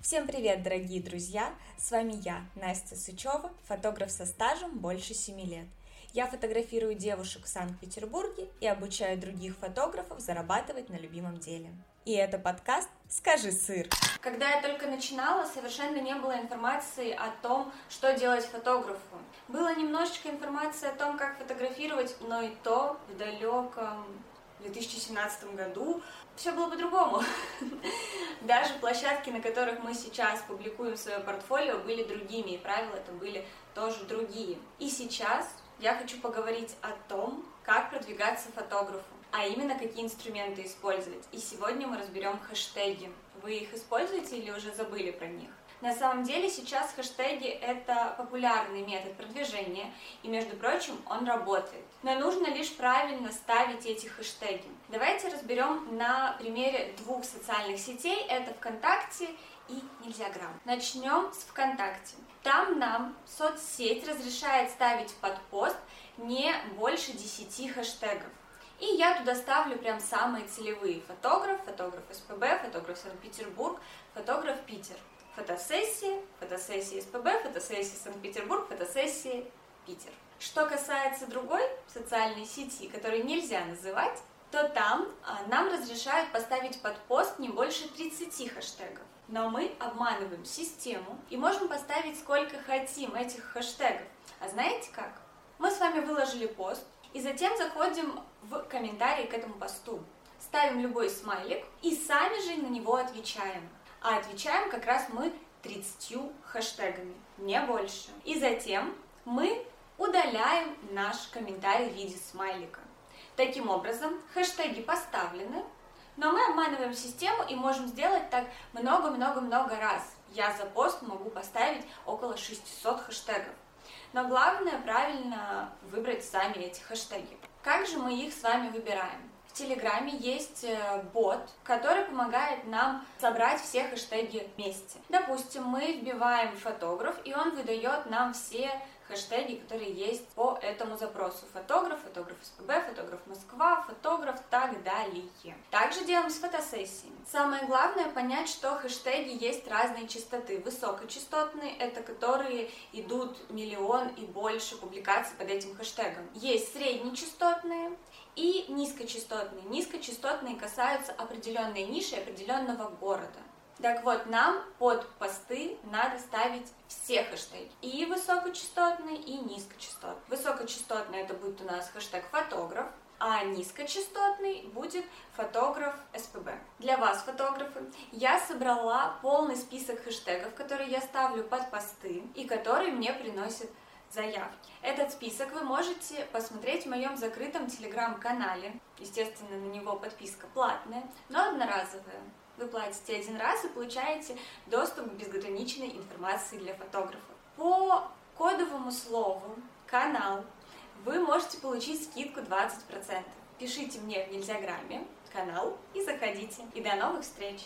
Всем привет, дорогие друзья! С вами я, Настя Сычева, фотограф со стажем больше 7 лет. Я фотографирую девушек в Санкт-Петербурге и обучаю других фотографов зарабатывать на любимом деле. И это подкаст «Скажи сыр». Когда я только начинала, совершенно не было информации о том, что делать фотографу. Было немножечко информации о том, как фотографировать, но и то в далеком 2017 году все было по-другому. Даже площадки, на которых мы сейчас публикуем свое портфолио, были другими, и правила это были тоже другие. И сейчас я хочу поговорить о том, как продвигаться фотографу, а именно какие инструменты использовать. И сегодня мы разберем хэштеги. Вы их используете или уже забыли про них? На самом деле сейчас хэштеги это популярный метод продвижения, и между прочим он работает. Но нужно лишь правильно ставить эти хэштеги. Давайте разберем на примере двух социальных сетей, это ВКонтакте и Нельзяграм. Начнем с ВКонтакте. Там нам соцсеть разрешает ставить под пост не больше 10 хэштегов. И я туда ставлю прям самые целевые. Фотограф, фотограф СПБ, фотограф Санкт-Петербург, фотограф Питер фотосессии, фотосессии СПБ, фотосессии Санкт-Петербург, фотосессии Питер. Что касается другой социальной сети, которую нельзя называть, то там а, нам разрешают поставить под пост не больше 30 хэштегов. Но мы обманываем систему и можем поставить сколько хотим этих хэштегов. А знаете как? Мы с вами выложили пост и затем заходим в комментарии к этому посту. Ставим любой смайлик и сами же на него отвечаем а отвечаем как раз мы 30 хэштегами, не больше. И затем мы удаляем наш комментарий в виде смайлика. Таким образом, хэштеги поставлены, но мы обманываем систему и можем сделать так много-много-много раз. Я за пост могу поставить около 600 хэштегов. Но главное правильно выбрать сами эти хэштеги. Как же мы их с вами выбираем? Телеграме есть э, бот, который помогает нам собрать все хэштеги вместе. Допустим, мы вбиваем фотограф, и он выдает нам все хэштеги, которые есть по этому запросу. Фотограф, фотограф СПБ, фотограф Москва, фотограф, так далее. Также делаем с фотосессиями. Самое главное понять, что хэштеги есть разной частоты. Высокочастотные — это которые идут миллион и больше публикаций под этим хэштегом. Есть среднечастотные и низкочастотные. Низкочастотные касаются определенной ниши определенного города. Так вот, нам под посты надо ставить все хэштеги. И высокочастотные, и низкочастотные. Высокочастотные это будет у нас хэштег фотограф, а низкочастотный будет фотограф СПБ. Для вас, фотографы, я собрала полный список хэштегов, которые я ставлю под посты и которые мне приносят заявки. Этот список вы можете посмотреть в моем закрытом телеграм-канале. Естественно, на него подписка платная, но одноразовая. Вы платите один раз и получаете доступ к безграничной информации для фотографов. По кодовому слову «канал» вы можете получить скидку 20%. Пишите мне в Нельзяграмме канал и заходите. И до новых встреч!